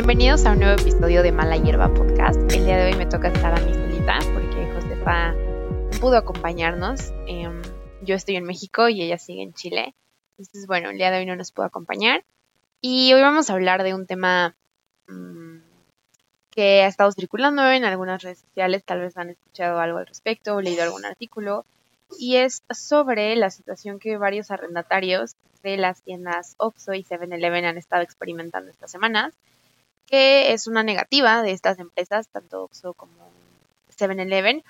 Bienvenidos a un nuevo episodio de Mala Hierba Podcast. El día de hoy me toca estar a mi solita porque Josefa pudo acompañarnos. Em, yo estoy en México y ella sigue en Chile. Entonces, bueno, el día de hoy no nos pudo acompañar. Y hoy vamos a hablar de un tema mm, que ha estado circulando en algunas redes sociales. Tal vez han escuchado algo al respecto o leído algún artículo. Y es sobre la situación que varios arrendatarios de las tiendas Oxxo y 7-Eleven han estado experimentando estas semanas que es una negativa de estas empresas, tanto Oxxo como 7-Eleven,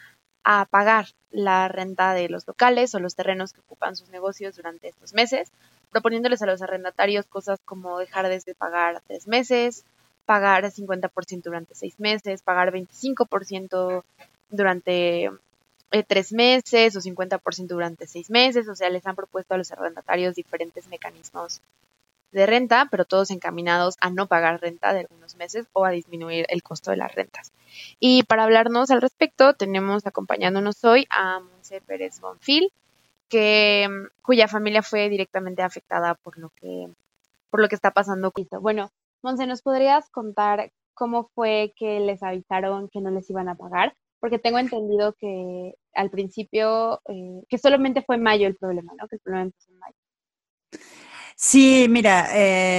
a pagar la renta de los locales o los terrenos que ocupan sus negocios durante estos meses, proponiéndoles a los arrendatarios cosas como dejar de pagar tres meses, pagar 50% durante seis meses, pagar 25% durante eh, tres meses o 50% durante seis meses. O sea, les han propuesto a los arrendatarios diferentes mecanismos de renta, pero todos encaminados a no pagar renta de algunos meses o a disminuir el costo de las rentas. Y para hablarnos al respecto, tenemos acompañándonos hoy a Monse Pérez Bonfil, que, cuya familia fue directamente afectada por lo que, por lo que está pasando. Bueno, Monse, ¿nos podrías contar cómo fue que les avisaron que no les iban a pagar? Porque tengo entendido que al principio, eh, que solamente fue mayo el problema, ¿no? Que el problema empezó en mayo. Sí, mira,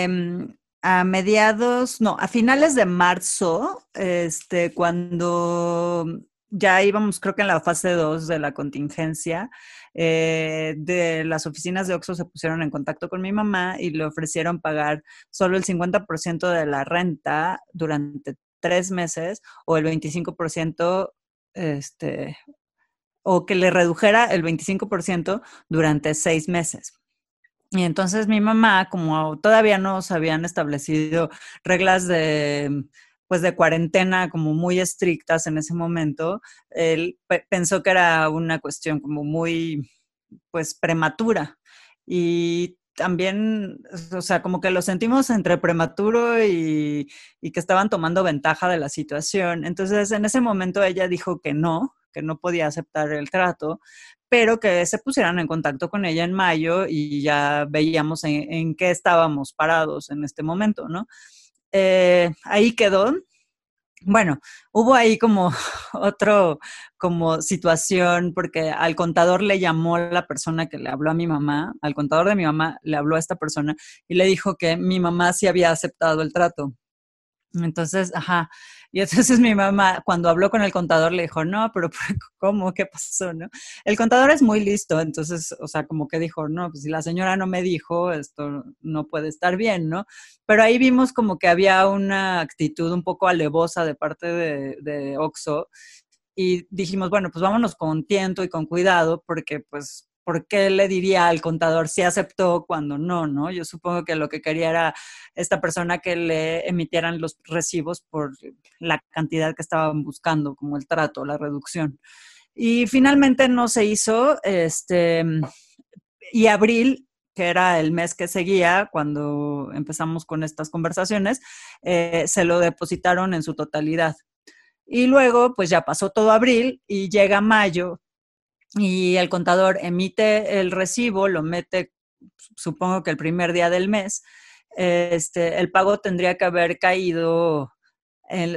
em, a mediados, no, a finales de marzo, este, cuando ya íbamos, creo que en la fase 2 de la contingencia, eh, de las oficinas de Oxxo se pusieron en contacto con mi mamá y le ofrecieron pagar solo el 50% de la renta durante tres meses o el 25%, este, o que le redujera el 25% durante seis meses. Y entonces mi mamá, como todavía no se habían establecido reglas de pues de cuarentena como muy estrictas en ese momento, él pensó que era una cuestión como muy pues prematura. Y también, o sea, como que lo sentimos entre prematuro y, y, que estaban tomando ventaja de la situación. Entonces, en ese momento ella dijo que no, que no podía aceptar el trato, pero que se pusieran en contacto con ella en mayo y ya veíamos en, qué estábamos parados en este momento, ¿no? Eh, ahí quedó. Bueno, hubo ahí como otro, como situación, porque al contador le llamó la persona que le habló a mi mamá, al contador de mi mamá le habló a esta persona y le dijo que mi mamá sí había aceptado el trato. Entonces, ajá, y entonces mi mamá, cuando habló con el contador, le dijo, no, pero ¿cómo? ¿Qué pasó? ¿no? El contador es muy listo, entonces, o sea, como que dijo, no, pues si la señora no me dijo, esto no puede estar bien, ¿no? Pero ahí vimos como que había una actitud un poco alevosa de parte de, de Oxo y dijimos, bueno, pues vámonos con tiento y con cuidado, porque pues ¿por qué le diría al contador si aceptó cuando no, no? Yo supongo que lo que quería era esta persona que le emitieran los recibos por la cantidad que estaban buscando, como el trato, la reducción. Y finalmente no se hizo, este, y abril que era el mes que seguía cuando empezamos con estas conversaciones, eh, se lo depositaron en su totalidad. Y luego, pues ya pasó todo abril y llega mayo, y el contador emite el recibo, lo mete, supongo que el primer día del mes, este, el pago tendría que haber caído,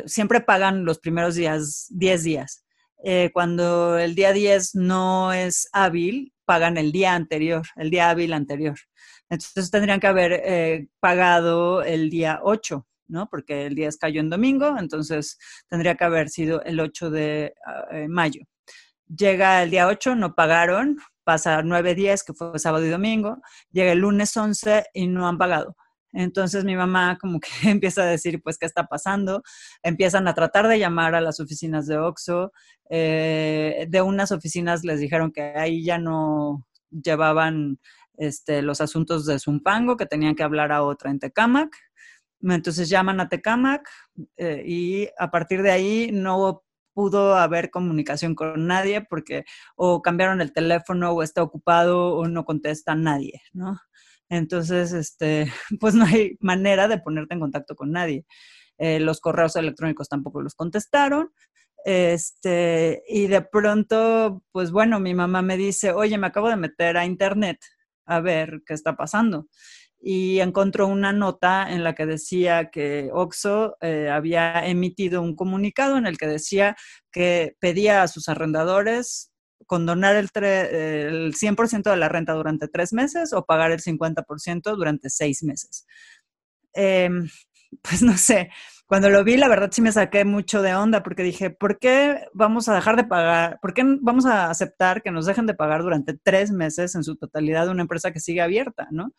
siempre pagan los primeros días, 10 días. Eh, cuando el día 10 no es hábil, pagan el día anterior, el día hábil anterior. Entonces tendrían que haber eh, pagado el día 8, ¿no? Porque el día cayó en domingo, entonces tendría que haber sido el 8 de ah, eh, mayo. Llega el día 8, no pagaron, pasa 9 días, que fue sábado y domingo, llega el lunes 11 y no han pagado. Entonces mi mamá como que empieza a decir, pues, ¿qué está pasando? Empiezan a tratar de llamar a las oficinas de OXO. Eh, de unas oficinas les dijeron que ahí ya no llevaban este, los asuntos de Zumpango, que tenían que hablar a otra en Tecamac. Entonces llaman a Tecamac eh, y a partir de ahí no pudo haber comunicación con nadie porque o cambiaron el teléfono o está ocupado o no contesta nadie, ¿no? Entonces, este, pues no hay manera de ponerte en contacto con nadie. Eh, los correos electrónicos tampoco los contestaron. Este, y de pronto, pues bueno, mi mamá me dice, oye, me acabo de meter a internet a ver qué está pasando. Y encontró una nota en la que decía que Oxo eh, había emitido un comunicado en el que decía que pedía a sus arrendadores condonar el, el 100% de la renta durante tres meses o pagar el 50% durante seis meses. Em, pues no sé, cuando lo vi, la verdad sí me saqué mucho de onda porque dije, ¿por qué vamos a dejar de pagar? ¿Por qué vamos a aceptar que nos dejen de pagar durante tres meses en su totalidad una empresa que sigue abierta, ¿no?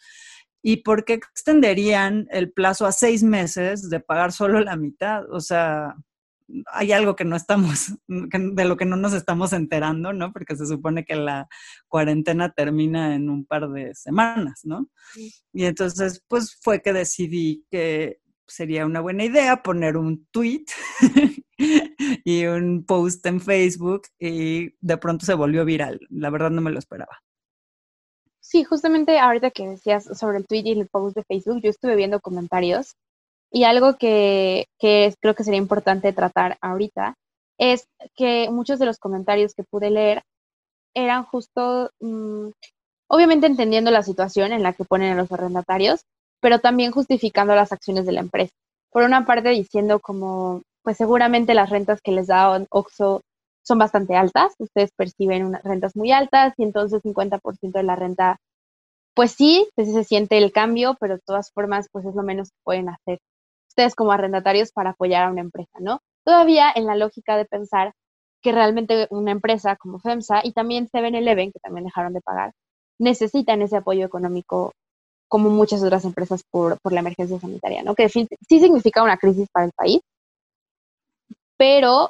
¿Y por qué extenderían el plazo a seis meses de pagar solo la mitad? O sea, hay algo que no estamos, de lo que no nos estamos enterando, ¿no? Porque se supone que la cuarentena termina en un par de semanas, ¿no? Y entonces, pues fue que decidí que sería una buena idea poner un tweet y un post en Facebook y de pronto se volvió viral. La verdad no me lo esperaba. Sí, justamente ahorita que decías sobre el tweet y el post de Facebook, yo estuve viendo comentarios y algo que, creo que sería importante tratar ahorita es que muchos de los comentarios que pude leer eran justo, mm, obviamente entendiendo la situación en la que ponen a los arrendatarios, pero también justificando las acciones de la empresa. Por una parte diciendo como, pues seguramente las rentas que les da Oxo son bastante altas, ustedes perciben unas rentas muy altas y entonces 50% de la renta, pues sí, pues se siente el cambio, pero de todas formas, pues es lo menos que pueden hacer ustedes como arrendatarios para apoyar a una empresa, ¿no? Todavía en la lógica de pensar que realmente una empresa como FEMSA y también 7-Eleven, que también dejaron de pagar, necesitan ese apoyo económico como muchas otras empresas por, la emergencia sanitaria, ¿no? Que sí significa una crisis para el país, pero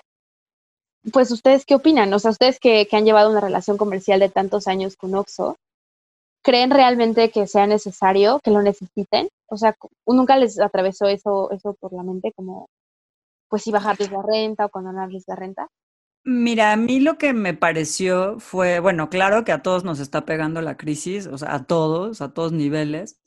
pues ustedes qué opinan, o sea, ustedes que, que, han llevado una relación comercial de tantos años con Oxxo, ¿creen realmente que sea necesario, que lo necesiten? O sea, nunca les atravesó eso, eso por la mente, como, pues si bajarles la renta o condonarles la renta. Mira, a mí lo que me pareció fue, bueno, claro que a todos nos está pegando la crisis, o sea, a todos, a todos niveles,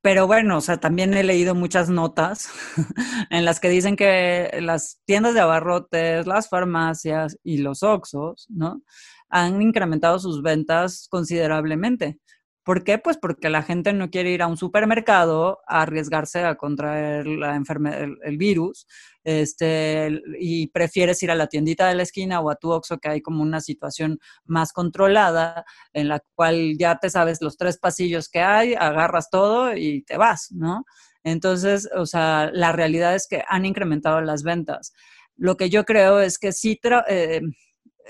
pero bueno, o sea, también he leído muchas notas en las que dicen que las tiendas de abarrotes, las farmacias y los Oxos, ¿no? Han incrementado sus ventas considerablemente. ¿Por qué? Pues porque la gente no quiere ir a un supermercado a arriesgarse a contraer la enfermedad, el, virus, este, y prefieres ir a la tiendita de la esquina o a tu Oxxo, que hay como una situación más controlada, en la cual ya te sabes los tres pasillos que hay, agarras todo y te vas, ¿no? Entonces, o sea, la realidad es que han incrementado las ventas. Lo que yo creo es que sí, eh,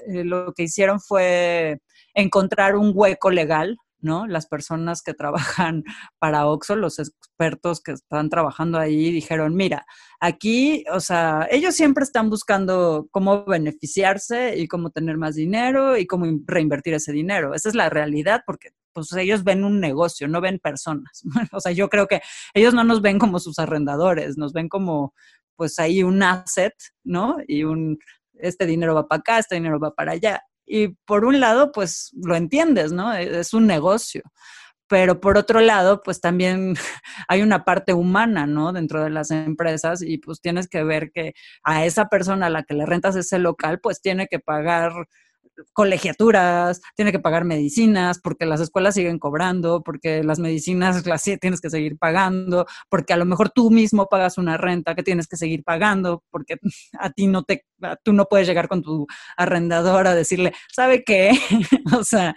eh, lo que hicieron fue encontrar un hueco legal ¿no? Las personas que trabajan para Oxxo, los expertos que están trabajando ahí, dijeron, mira, aquí, o sea, ellos siempre están buscando cómo beneficiarse y cómo tener más dinero y cómo reinvertir ese dinero. Esa es la realidad porque pues ellos ven un negocio, no ven personas. o sea, yo creo que ellos no nos ven como sus arrendadores, nos ven como pues ahí un asset, ¿no? Y un, este dinero va para acá, este dinero va para allá. Y por un lado, pues lo entiendes, ¿no? E, es un negocio. Pero por otro lado, pues también hay una parte humana, ¿no? Dentro de las empresas y pues tienes que ver que a esa persona a la que le rentas ese local, pues tiene que pagar colegiaturas, tiene que pagar medicinas, porque las escuelas siguen cobrando, porque las medicinas las tienes que seguir pagando, porque a lo mejor tú mismo pagas una renta que tienes que seguir pagando, porque a ti no te, tú no puedes llegar con tu arrendador a decirle, ¿sabe qué? o sea,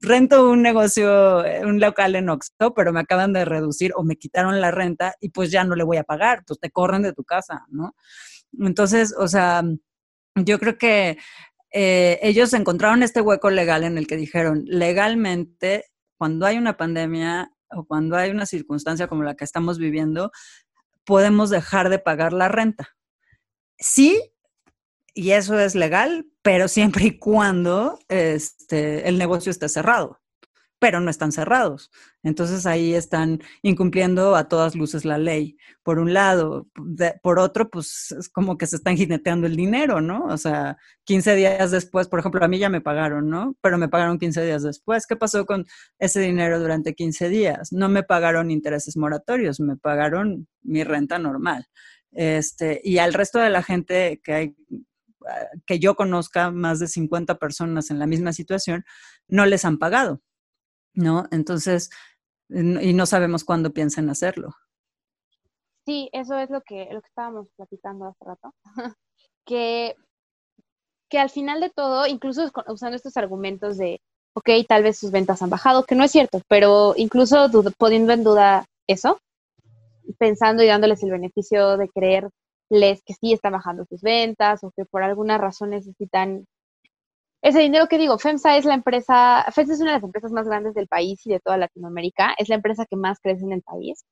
rento un negocio, un local en Oxford, pero me acaban de reducir o me quitaron la renta y pues ya no le voy a pagar, pues te corren de tu casa, ¿no? Entonces, o sea, yo creo que eh, ellos encontraron este hueco legal en el que dijeron, legalmente, cuando hay una pandemia o cuando hay una circunstancia como la que estamos viviendo, podemos dejar de pagar la renta. Sí, y eso es legal, pero siempre y cuando este, el negocio esté cerrado pero no están cerrados. Entonces ahí están incumpliendo a todas luces la ley. Por un lado, por otro, pues es como que se están jineteando el dinero, ¿no? O sea, 15 días después, por ejemplo, a mí ya me pagaron, ¿no? Pero me pagaron 15 días después. ¿Qué pasó con ese dinero durante 15 días? No me pagaron intereses moratorios, me pagaron mi renta normal. Este, y al resto de la gente que hay que yo conozca, más de 50 personas en la misma situación, no les han pagado. ¿No? Entonces, y no sabemos cuándo piensan hacerlo. Sí, eso es lo que, lo que estábamos platicando hace rato, que, que al final de todo, incluso usando estos argumentos de, ok, tal vez sus ventas han bajado, que no es cierto, pero incluso poniendo en duda eso, pensando y dándoles el beneficio de creerles que sí están bajando sus ventas o que por alguna razón necesitan ese dinero que digo, FEMSA es la empresa, FEMSA es una de las empresas más grandes del país y de toda Latinoamérica, es la empresa que más crece en el país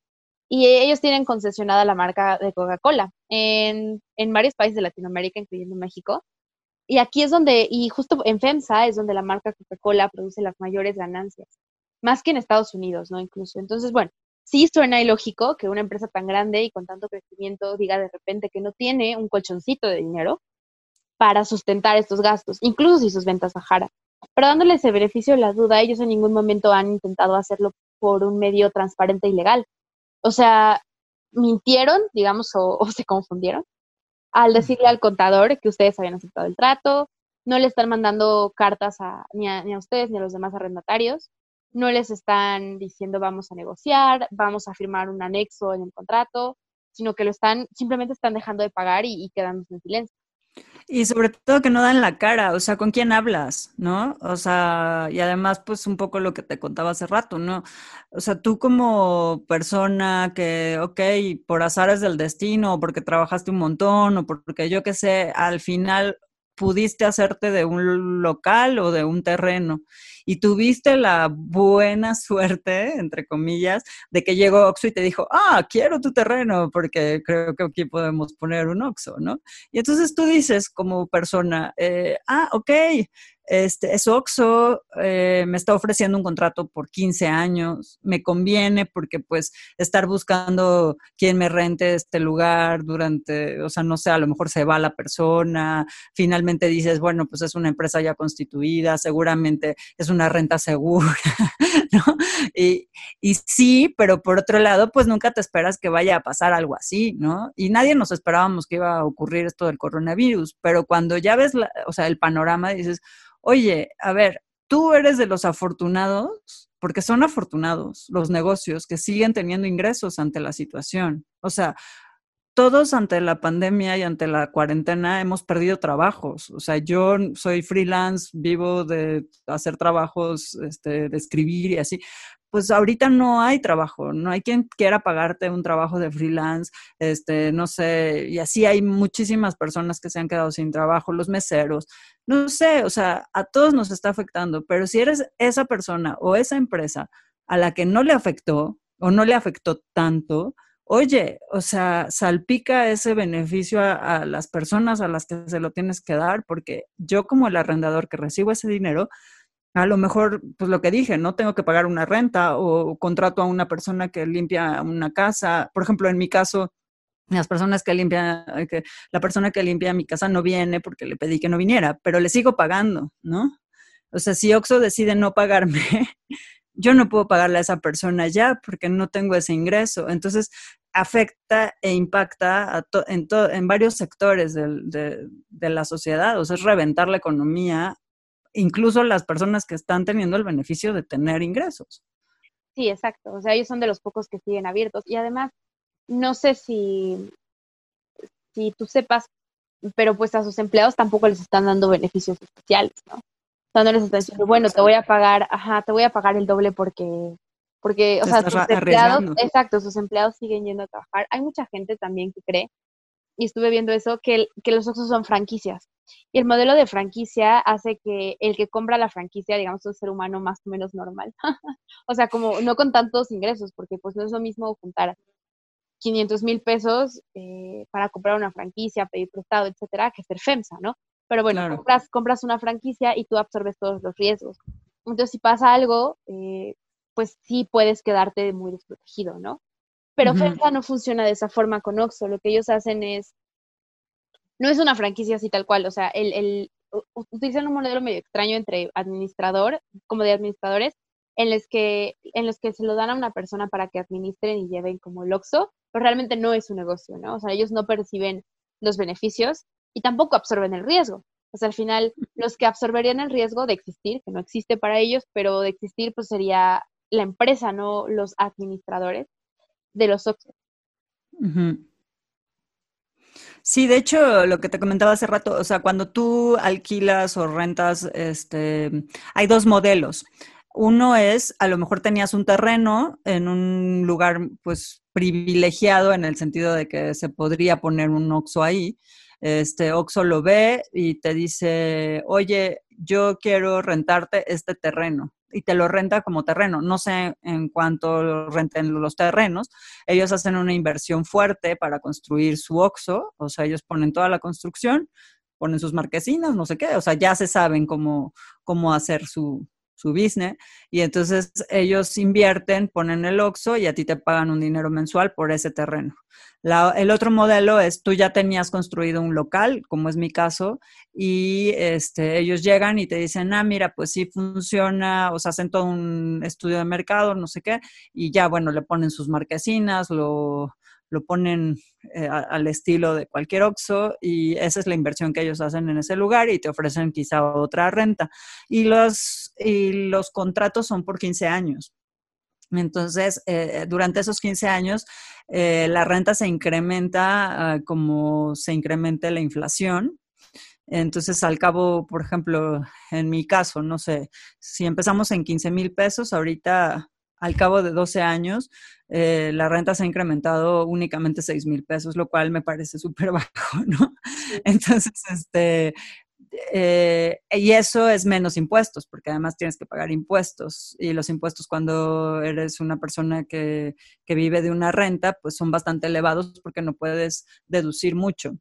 y ellos tienen concesionada la marca de Coca-Cola en, en varios países de Latinoamérica, incluyendo México. Y aquí es donde, y justo en FEMSA es donde la marca Coca-Cola produce las mayores ganancias, más que en Estados Unidos, ¿no? Incluso. Entonces, bueno, sí suena ilógico que una empresa tan grande y con tanto crecimiento diga de repente que no tiene un colchoncito de dinero para sustentar estos gastos, incluso si sus ventas bajaran. Pero dándoles el beneficio de la duda, ellos en ningún momento han intentado hacerlo por un medio transparente y legal. O sea, mintieron, digamos, o, se confundieron al decirle al contador que ustedes habían aceptado el trato, no le están mandando cartas a, ni, a, ni a ustedes ni a los demás arrendatarios, no les están diciendo vamos a negociar, vamos a firmar un anexo en el contrato, sino que lo están, simplemente están dejando de pagar y, y quedándose en silencio. Y sobre todo que no dan la cara, o sea, ¿con quién hablas? ¿No? O sea, y además, pues un poco lo que te contaba hace rato, ¿no? O sea, tú como persona que, ok, por azares del destino, o porque trabajaste un montón, o porque yo qué sé, al final pudiste hacerte de un local o de un terreno y tuviste la buena suerte, entre comillas, de que llegó Oxo y te dijo, ah, quiero tu terreno porque creo que aquí podemos poner un Oxo, ¿no? Y entonces tú dices como persona, eh, ah, ok, este, es Oxo, eh, me está ofreciendo un contrato por 15 años, me conviene porque pues estar buscando quién me rente este lugar durante, o sea, no sé, a lo mejor se va la persona, finalmente dices, bueno, pues es una empresa ya constituida, seguramente es una renta segura, ¿no? Y, sí, pero por otro lado, pues nunca te esperas que vaya a pasar algo así, ¿no? Y nadie nos esperábamos que iba a ocurrir esto del coronavirus, pero cuando ya ves, o sea, el panorama, dices, oye, a ver, tú eres de los afortunados, porque son afortunados los negocios que siguen teniendo ingresos ante la situación. O sea, todos ante la pandemia y ante la cuarentena hemos perdido trabajos. O sea, yo soy freelance, vivo de hacer trabajos, este, de escribir y así, pues ahorita no hay trabajo, no hay quien quiera pagarte un trabajo de freelance, este, no sé, y así hay muchísimas personas que se han quedado sin trabajo, los meseros, no sé, o sea, a todos nos está afectando, pero si eres esa persona o esa empresa a la que no le afectó o no le afectó tanto, oye, o sea, salpica ese beneficio a, a, las personas a las que se lo tienes que dar, porque yo como el arrendador que recibo ese dinero, a lo mejor, pues lo que dije, no tengo que pagar una renta o contrato a una persona que limpia una casa. Por ejemplo, en mi caso, las personas que limpian, eh, que la persona que limpia mi casa no viene porque le pedí que no viniera, pero le sigo pagando, ¿no? O sea, si Oxo decide no pagarme, yo no puedo pagarle a esa persona ya porque no tengo ese ingreso. Entonces, afecta e impacta en, varios sectores de, de, la sociedad. O sea, es reventar la economía incluso las personas que están teniendo el beneficio de tener ingresos. Sí, exacto. O sea, ellos son de los pocos que siguen abiertos. Y además, no sé si, si tú sepas, pero pues a sus empleados tampoco les están dando beneficios especiales, ¿no? O sea, no les están diciendo, bueno, te voy a pagar, ajá, te voy a pagar el doble porque, porque, o sea, sus empleados, exacto, sus empleados siguen yendo a trabajar. Hay mucha gente también que cree, y estuve viendo eso, que, que los Oxxos son franquicias. Y el modelo de franquicia hace que el que compra la franquicia, digamos, es un ser humano más o menos normal. o sea, como no con tantos ingresos, porque pues no es lo mismo juntar 500 mil pesos eh, para comprar una franquicia, pedir prestado, etcétera, que ser FEMSA, ¿no? Pero bueno, compras, compras una franquicia y tú absorbes todos los riesgos. Entonces, si pasa algo, eh, pues sí puedes quedarte muy desprotegido, ¿no? Pero FEMSA no funciona de esa forma con Oxxo. Lo que ellos hacen es no es una franquicia así tal cual, o sea, el, el, utilizan un modelo medio extraño entre administrador, como de administradores, en los que, en los que se lo dan a una persona para que administren y lleven como el OXO, pero realmente no es un negocio, ¿no? O sea, ellos no perciben los beneficios y tampoco absorben el riesgo. O sea, al final, los que absorberían el riesgo de existir, que no existe para ellos, pero de existir, pues sería la empresa, no los administradores de los Oxxos. Sí, de hecho, lo que te comentaba hace rato, o sea, cuando tú alquilas o rentas, este, hay dos modelos. Uno es, a lo mejor tenías un terreno en un lugar, pues, privilegiado en el sentido de que se podría poner un OXO ahí. Este OXO lo ve y te dice, oye, yo quiero rentarte este terreno y te lo renta como terreno. No sé en cuánto renten los terrenos. Ellos hacen una inversión fuerte para construir su OXO, o sea, ellos ponen toda la construcción, ponen sus marquesinas, no sé qué, o sea, ya se saben cómo, cómo hacer su, su business, y entonces ellos invierten, ponen el OXO y a ti te pagan un dinero mensual por ese terreno. el otro modelo es tú ya tenías construido un local, como es mi caso, y este, ellos llegan y te dicen, ah, mira, pues sí funciona, o sea, hacen todo un estudio de mercado, no sé qué, y ya, bueno, le ponen sus marquesinas, lo, lo ponen eh, al estilo de cualquier OXO y esa es la inversión que ellos hacen en ese lugar y te ofrecen quizá otra renta. Y los, y los contratos son por 15 años. Entonces, eh, durante esos 15 años, eh, la renta se incrementa ah, como se incrementa la inflación. Entonces, al cabo, por ejemplo, en mi caso, no sé, si empezamos en 15 mil pesos, ahorita al cabo de 12 años, eh, la renta se ha incrementado únicamente 6 mil pesos, lo cual me parece súper bajo, ¿no? Entonces, este, eh, y eso es menos impuestos, porque además tienes que pagar impuestos. Y los impuestos cuando eres una persona que, que vive de una renta, pues son bastante elevados porque no puedes deducir mucho.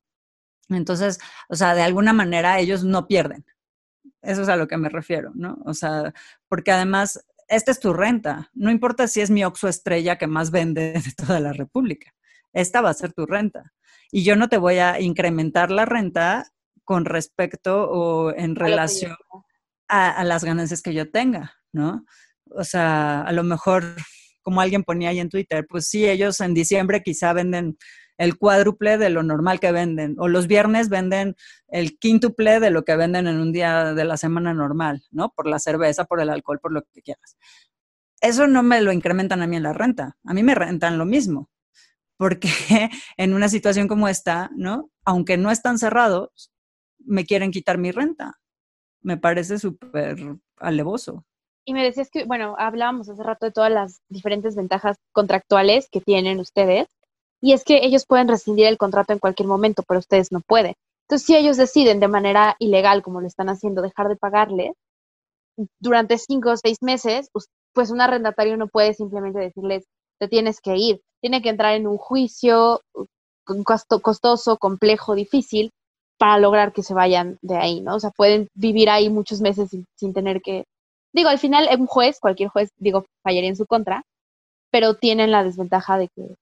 Entonces, o sea, de alguna manera ellos no pierden. Eso es a lo que me refiero, ¿no? O sea, porque además esta es tu renta. No importa si es mi Oxo estrella que más vende de toda la República. Esta va a ser tu renta. Y yo no te voy a incrementar la renta con respecto o en relación a, las ganancias que yo tenga, ¿no? O sea, a lo mejor, como alguien ponía ahí en Twitter, pues sí, ellos en diciembre quizá venden el cuádruple de lo normal que venden. O los viernes venden el quíntuple de lo que venden en un día de la semana normal, ¿no? Por la cerveza, por el alcohol, por lo que quieras. Eso no me lo incrementan a mí en la renta. A mí me rentan lo mismo. Porque en una situación como esta, ¿no? Aunque no están cerrados, me quieren quitar mi renta. Me parece súper alevoso. Y me decías que, bueno, hablábamos hace rato de todas las diferentes ventajas contractuales que tienen ustedes. Y es que ellos pueden rescindir el contrato en cualquier momento, pero ustedes no pueden. Entonces, si ellos deciden de manera ilegal, como lo están haciendo, dejar de pagarles durante cinco o seis meses, pues un arrendatario no puede simplemente decirles, te tienes que ir. Tiene que entrar en un juicio costoso, complejo, difícil, para lograr que se vayan de ahí, ¿no? O sea, pueden vivir ahí muchos meses sin, sin tener que... Digo, al final, un juez, cualquier juez, digo, fallaría en su contra, pero tienen la desventaja de que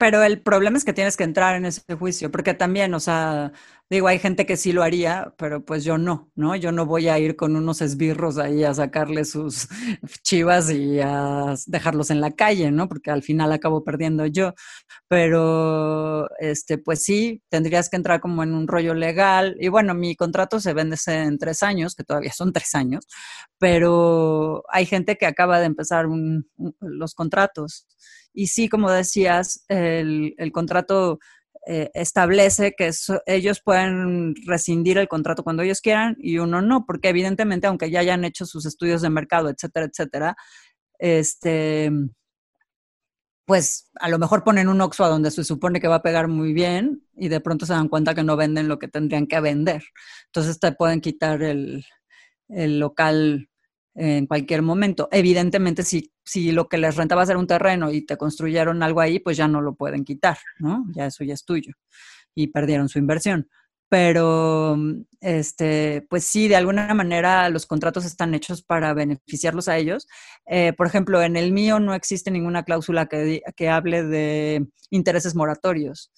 pero el problema es que tienes que entrar en ese juicio, porque también, o sea, digo, hay gente que sí lo haría, pero pues yo no, ¿no? Yo no voy a ir con unos esbirros ahí a sacarle sus chivas y a dejarlos en la calle, ¿no? Porque al final acabo perdiendo yo. Pero, este, pues sí, tendrías que entrar como en un rollo legal. Y bueno, mi contrato se vende en tres años, que todavía son tres años, pero hay gente que acaba de empezar los contratos y sí, como decías, el, contrato eh, establece que ellos pueden rescindir el contrato cuando ellos quieran y uno no, porque evidentemente, aunque ya hayan hecho sus estudios de mercado, etcétera, etcétera, este, pues a lo mejor ponen un OXO a donde se supone que va a pegar muy bien y de pronto se dan cuenta que no venden lo que tendrían que vender. Entonces te pueden quitar el, el local en cualquier momento. Evidentemente, si, si lo que les renta va a ser un terreno y te construyeron algo ahí, pues ya no lo pueden quitar, ¿no? Ya eso ya es tuyo y perdieron su inversión. Pero, este, pues sí, de alguna manera los contratos están hechos para beneficiarlos a ellos. Eh, por ejemplo, en el mío no existe ninguna cláusula que, que hable de intereses moratorios.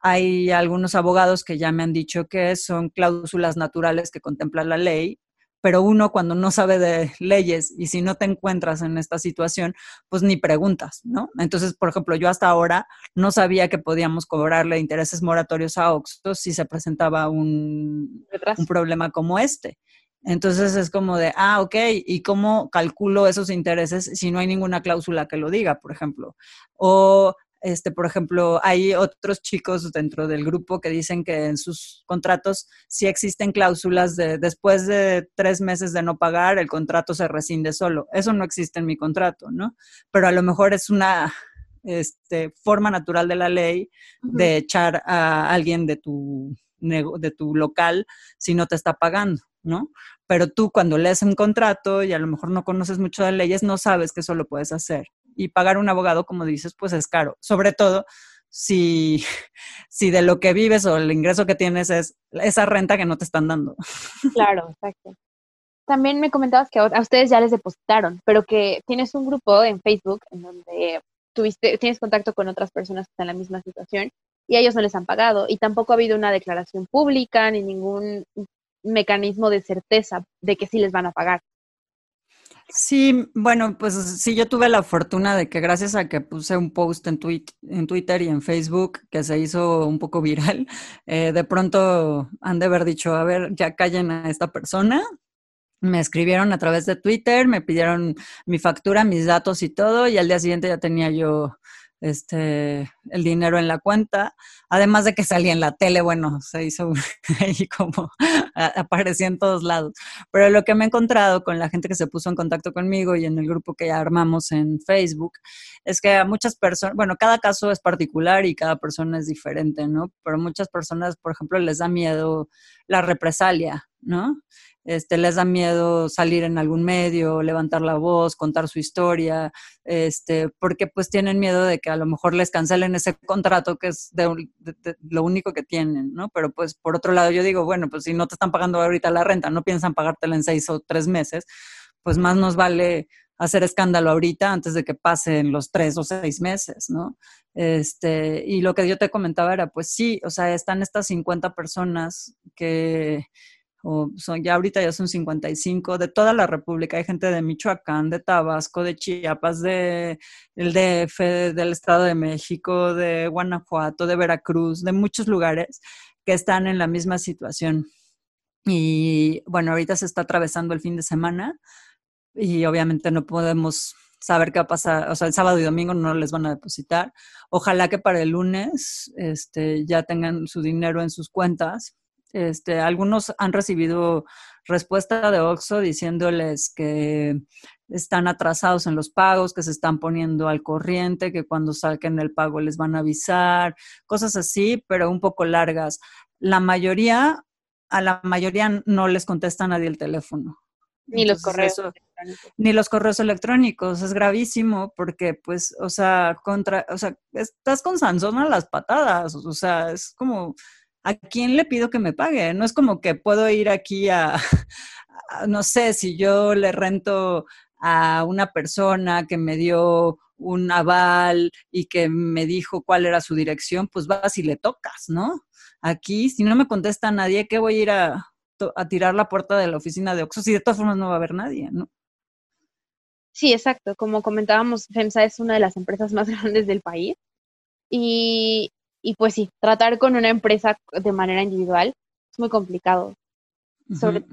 Hay algunos abogados que ya me han dicho que son cláusulas naturales que contempla la ley pero uno cuando no sabe de leyes y si no te encuentras en esta situación, pues ni preguntas, ¿no? Entonces, por ejemplo, yo hasta ahora no sabía que podíamos cobrarle intereses moratorios a Oxxo si se presentaba un, un problema como este. Entonces es como de, ah, ok, ¿y cómo calculo esos intereses si no hay ninguna cláusula que lo diga, por ejemplo? O este, por ejemplo, hay otros chicos dentro del grupo que dicen que en sus contratos sí existen cláusulas de después de tres meses de no pagar, el contrato se rescinde solo. Eso no existe en mi contrato, ¿no? Pero a lo mejor es una este, forma natural de la ley de echar a alguien de tu, de tu local si no te está pagando, ¿no? Pero tú cuando lees un contrato y a lo mejor no conoces mucho de leyes, no sabes que eso lo puedes hacer y pagar un abogado, como dices, pues es caro. Sobre todo si, si de lo que vives o el ingreso que tienes es esa renta que no te están dando. Claro, exacto. También me comentabas que a ustedes ya les depositaron, pero que tienes un grupo en Facebook en donde tuviste, tienes contacto con otras personas que están en la misma situación y ellos no les han pagado y tampoco ha habido una declaración pública ni ningún mecanismo de certeza de que sí les van a pagar. Sí, bueno, pues sí, yo tuve la fortuna de que gracias a que puse un post en, Twitter y en Facebook que se hizo un poco viral, eh, de pronto han de haber dicho, a ver, ya callen a esta persona. Me escribieron a través de Twitter, me pidieron mi factura, mis datos y todo, y al día siguiente ya tenía yo este, el dinero en la cuenta, además de que salía en la tele, bueno, se hizo ahí como aparecía en todos lados. Pero lo que me he encontrado con la gente que se puso en contacto conmigo y en el grupo que ya armamos en Facebook, es que a muchas personas, bueno, cada caso es particular y cada persona es diferente, ¿no? Pero muchas personas, por ejemplo, les da miedo la represalia, ¿no? este, les da miedo salir en algún medio, levantar la voz, contar su historia, este, porque pues tienen miedo de que a lo mejor les cancelen ese contrato que es de, lo único que tienen, ¿no? Pero pues por otro lado yo digo, bueno, pues si no te están pagando ahorita la renta, no piensan pagártela en seis o tres meses, pues más nos vale hacer escándalo ahorita antes de que pasen los tres o seis meses, ¿no? Este, y lo que yo te comentaba era, pues sí, o sea, están estas 50 personas que o son, ya ahorita ya son 55 de toda la República. Hay gente de Michoacán, de Tabasco, de Chiapas, de el DF, del Estado de México, de Guanajuato, de Veracruz, de muchos lugares que están en la misma situación. Y bueno, ahorita se está atravesando el fin de semana y obviamente no podemos saber qué va a pasar, o sea, el sábado y domingo no les van a depositar. Ojalá que para el lunes este, ya tengan su dinero en sus cuentas este, algunos han recibido respuesta de Oxxo diciéndoles que están atrasados en los pagos, que se están poniendo al corriente, que cuando saquen el pago les van a avisar, cosas así, pero un poco largas. La mayoría, a la mayoría no les contesta nadie el teléfono. Ni los correos. Ni los correos electrónicos. Es gravísimo porque, pues, o sea, contra, o sea, estás con Sansón a las patadas. O sea, es como, ¿a quién le pido que me pague? No es como que puedo ir aquí a, no sé, si yo le rento a una persona que me dio un aval y que me dijo cuál era su dirección, pues vas y le tocas, ¿no? Aquí, si no me contesta nadie, ¿qué voy a ir a, tirar la puerta de la oficina de Oxxo? Si de todas formas no va a haber nadie, ¿no? Sí, exacto. Como comentábamos, FEMSA es una de las empresas más grandes del país y y pues sí, tratar con una empresa de manera individual es muy complicado. sobre,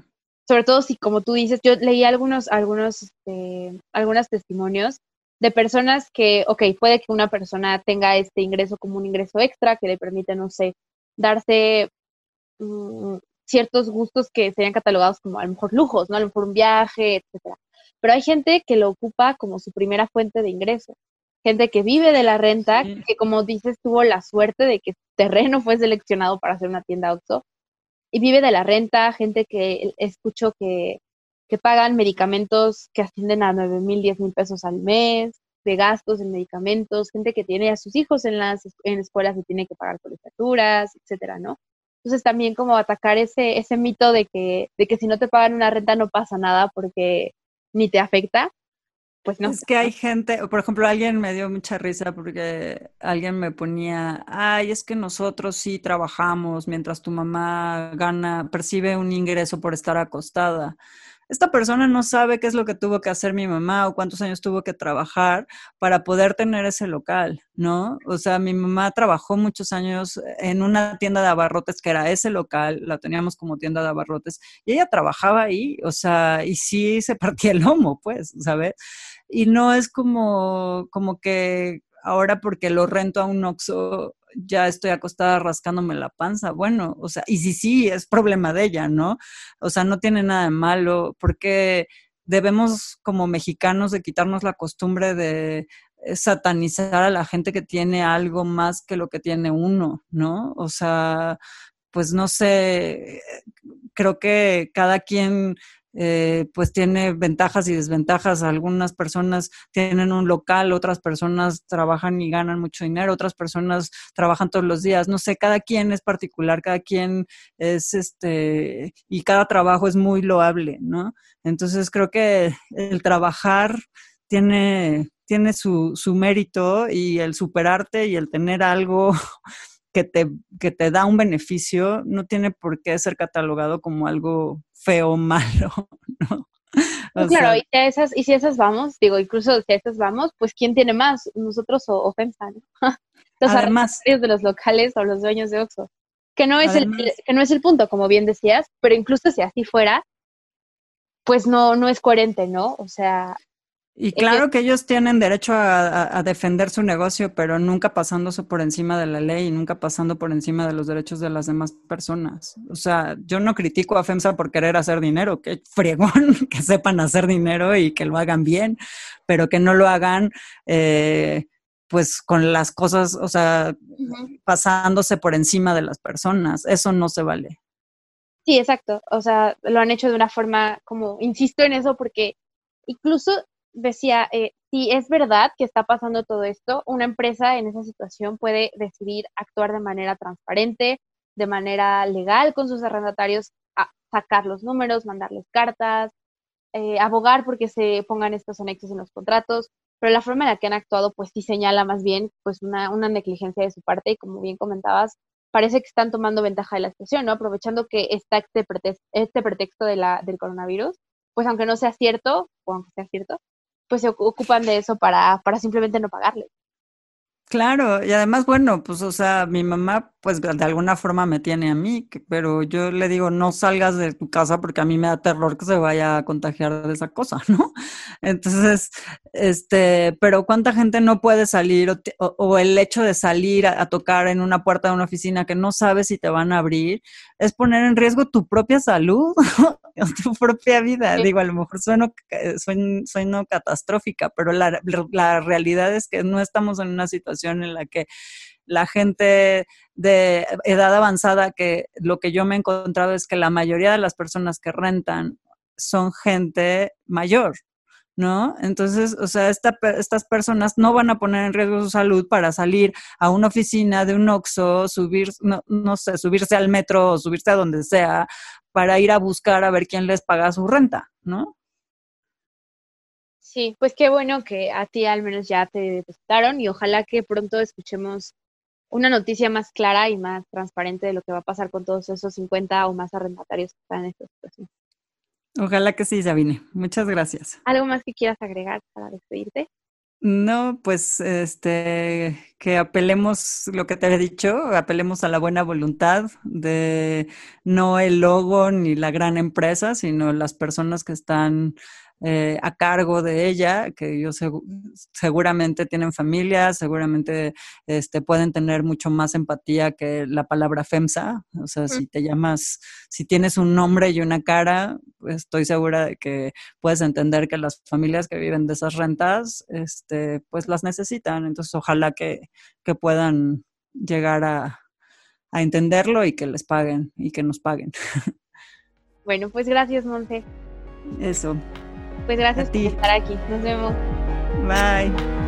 sobre todo si, como tú dices, yo leí algunos, algunos, este, algunos testimonios de personas que, ok, puede que una persona tenga este ingreso como un ingreso extra que le permite, no sé, darse mm, ciertos gustos que serían catalogados como a lo mejor lujos, ¿no? A lo mejor un viaje, etcétera. Pero hay gente que lo ocupa como su primera fuente de ingreso gente que vive de la renta, que como dices tuvo la suerte de que su terreno fue seleccionado para hacer una tienda Oxxo y vive de la renta, gente que escucho que, que pagan medicamentos que ascienden a 9 mil, 10 mil pesos al mes, de gastos en medicamentos, gente que tiene a sus hijos en las en escuelas y tiene que pagar colegiaturas, etcétera, ¿no? Entonces también como atacar ese, ese mito de que, de que si no te pagan una renta no pasa nada porque ni te afecta, pues no. Es que hay gente, por ejemplo, alguien me dio mucha risa porque alguien me ponía, ay, es que nosotros sí trabajamos mientras tu mamá gana, percibe un ingreso por estar acostada. Esta persona no sabe qué es lo que tuvo que hacer mi mamá o cuántos años tuvo que trabajar para poder tener ese local, ¿no? O sea, mi mamá trabajó muchos años en una tienda de abarrotes que era ese local, la teníamos como tienda de abarrotes, y ella trabajaba ahí, o sea, y sí se partía el lomo, pues, ¿sabes? Y no es como, como que ahora porque lo rento a un Oxxo ya estoy acostada rascándome la panza. Bueno, o sea, y si sí, es problema de ella, ¿no? O sea, no tiene nada de malo, porque debemos como mexicanos de quitarnos la costumbre de eh, satanizar a la gente que tiene algo más que lo que tiene uno, ¿no? O sea, pues no sé, creo que cada quien eh, pues tiene ventajas y desventajas. Algunas personas tienen un local, otras personas trabajan y ganan mucho dinero, otras personas trabajan todos los días. No sé, cada quien es particular, cada quien es este, y cada trabajo es muy loable, ¿no? Entonces creo que el trabajar tiene, tiene su, su mérito y el superarte y el tener algo que te, que te da un beneficio no tiene por qué ser catalogado como algo feo o malo, ¿no? Pues claro, y, si esas, y si esas vamos, digo, incluso si a esas vamos, pues ¿quién tiene más? ¿Nosotros o, o FEMSA? ¿no? Los Además, de los locales o los dueños de Oxxo. Que no, es el, que no es el punto, como bien decías, pero incluso si así fuera, pues no, no es coherente, ¿no? O sea, y claro que ellos tienen derecho a, defender su negocio, pero nunca pasándose por encima de la ley y nunca pasando por encima de los derechos de las demás personas. O sea, yo no critico a FEMSA por querer hacer dinero, que fregón, que sepan hacer dinero y que lo hagan bien, pero que no lo hagan eh, pues con las cosas, o sea, pasándose por encima de las personas. Eso no se vale. Sí, exacto. O sea, lo han hecho de una forma como, insisto en eso porque incluso decía, eh, si es verdad que está pasando todo esto, una empresa en esa situación puede decidir actuar de manera transparente, de manera legal con sus arrendatarios, sacar los números, mandarles cartas, eh, abogar porque se pongan estos anexos en los contratos, pero la forma en la que han actuado pues sí señala más bien pues una, una negligencia de su parte y como bien comentabas, parece que están tomando ventaja de la situación, ¿no? Aprovechando que está este, pretexto, este pretexto de la, del coronavirus, pues aunque no sea cierto, o aunque sea cierto, pues se ocupan de eso para, para simplemente no pagarle. Claro, y además, bueno, pues, o sea, mi mamá, pues, de alguna forma me tiene a mí, pero yo le digo, no salgas de tu casa porque a mí me da terror que se vaya a contagiar de esa cosa, ¿no? Entonces, este, pero ¿cuánta gente no puede salir o, el hecho de salir a, tocar en una puerta de una oficina que no sabes si te van a abrir es poner en riesgo tu propia salud tu propia vida. Digo, a lo mejor sueno, sueno, catastrófica, pero la, la realidad es que no estamos en una situación en la que la gente de edad avanzada, que lo que yo me he encontrado es que la mayoría de las personas que rentan son gente mayor, ¿no? Entonces, o sea, estas personas no van a poner en riesgo su salud para salir a una oficina de un OXO, subir, no, no sé, subirse al metro o subirse a donde sea para ir a buscar a ver quién les paga su renta, ¿no? Sí, pues qué bueno que a ti al menos ya te depositaron y ojalá que pronto escuchemos una noticia más clara y más transparente de lo que va a pasar con todos esos 50 o más arrendatarios que están en esta situación. Ojalá que sí, Sabine. Muchas gracias. ¿Algo más que quieras agregar para despedirte? No, pues este que apelemos lo que te he dicho, apelemos a la buena voluntad de no el logo ni la gran empresa, sino las personas que están eh, a cargo de ella, que yo seguramente tienen familia, seguramente este, pueden tener mucho más empatía que la palabra FEMSA. O sea, si te llamas, si tienes un nombre y una cara, pues estoy segura de que puedes entender que las familias que viven de esas rentas, este, pues las necesitan. Entonces, ojalá que, que puedan llegar a, a entenderlo y que les paguen y que nos paguen. Bueno, pues gracias, Monse. Eso. Pues gracias por estar aquí. Nos vemos. Bye.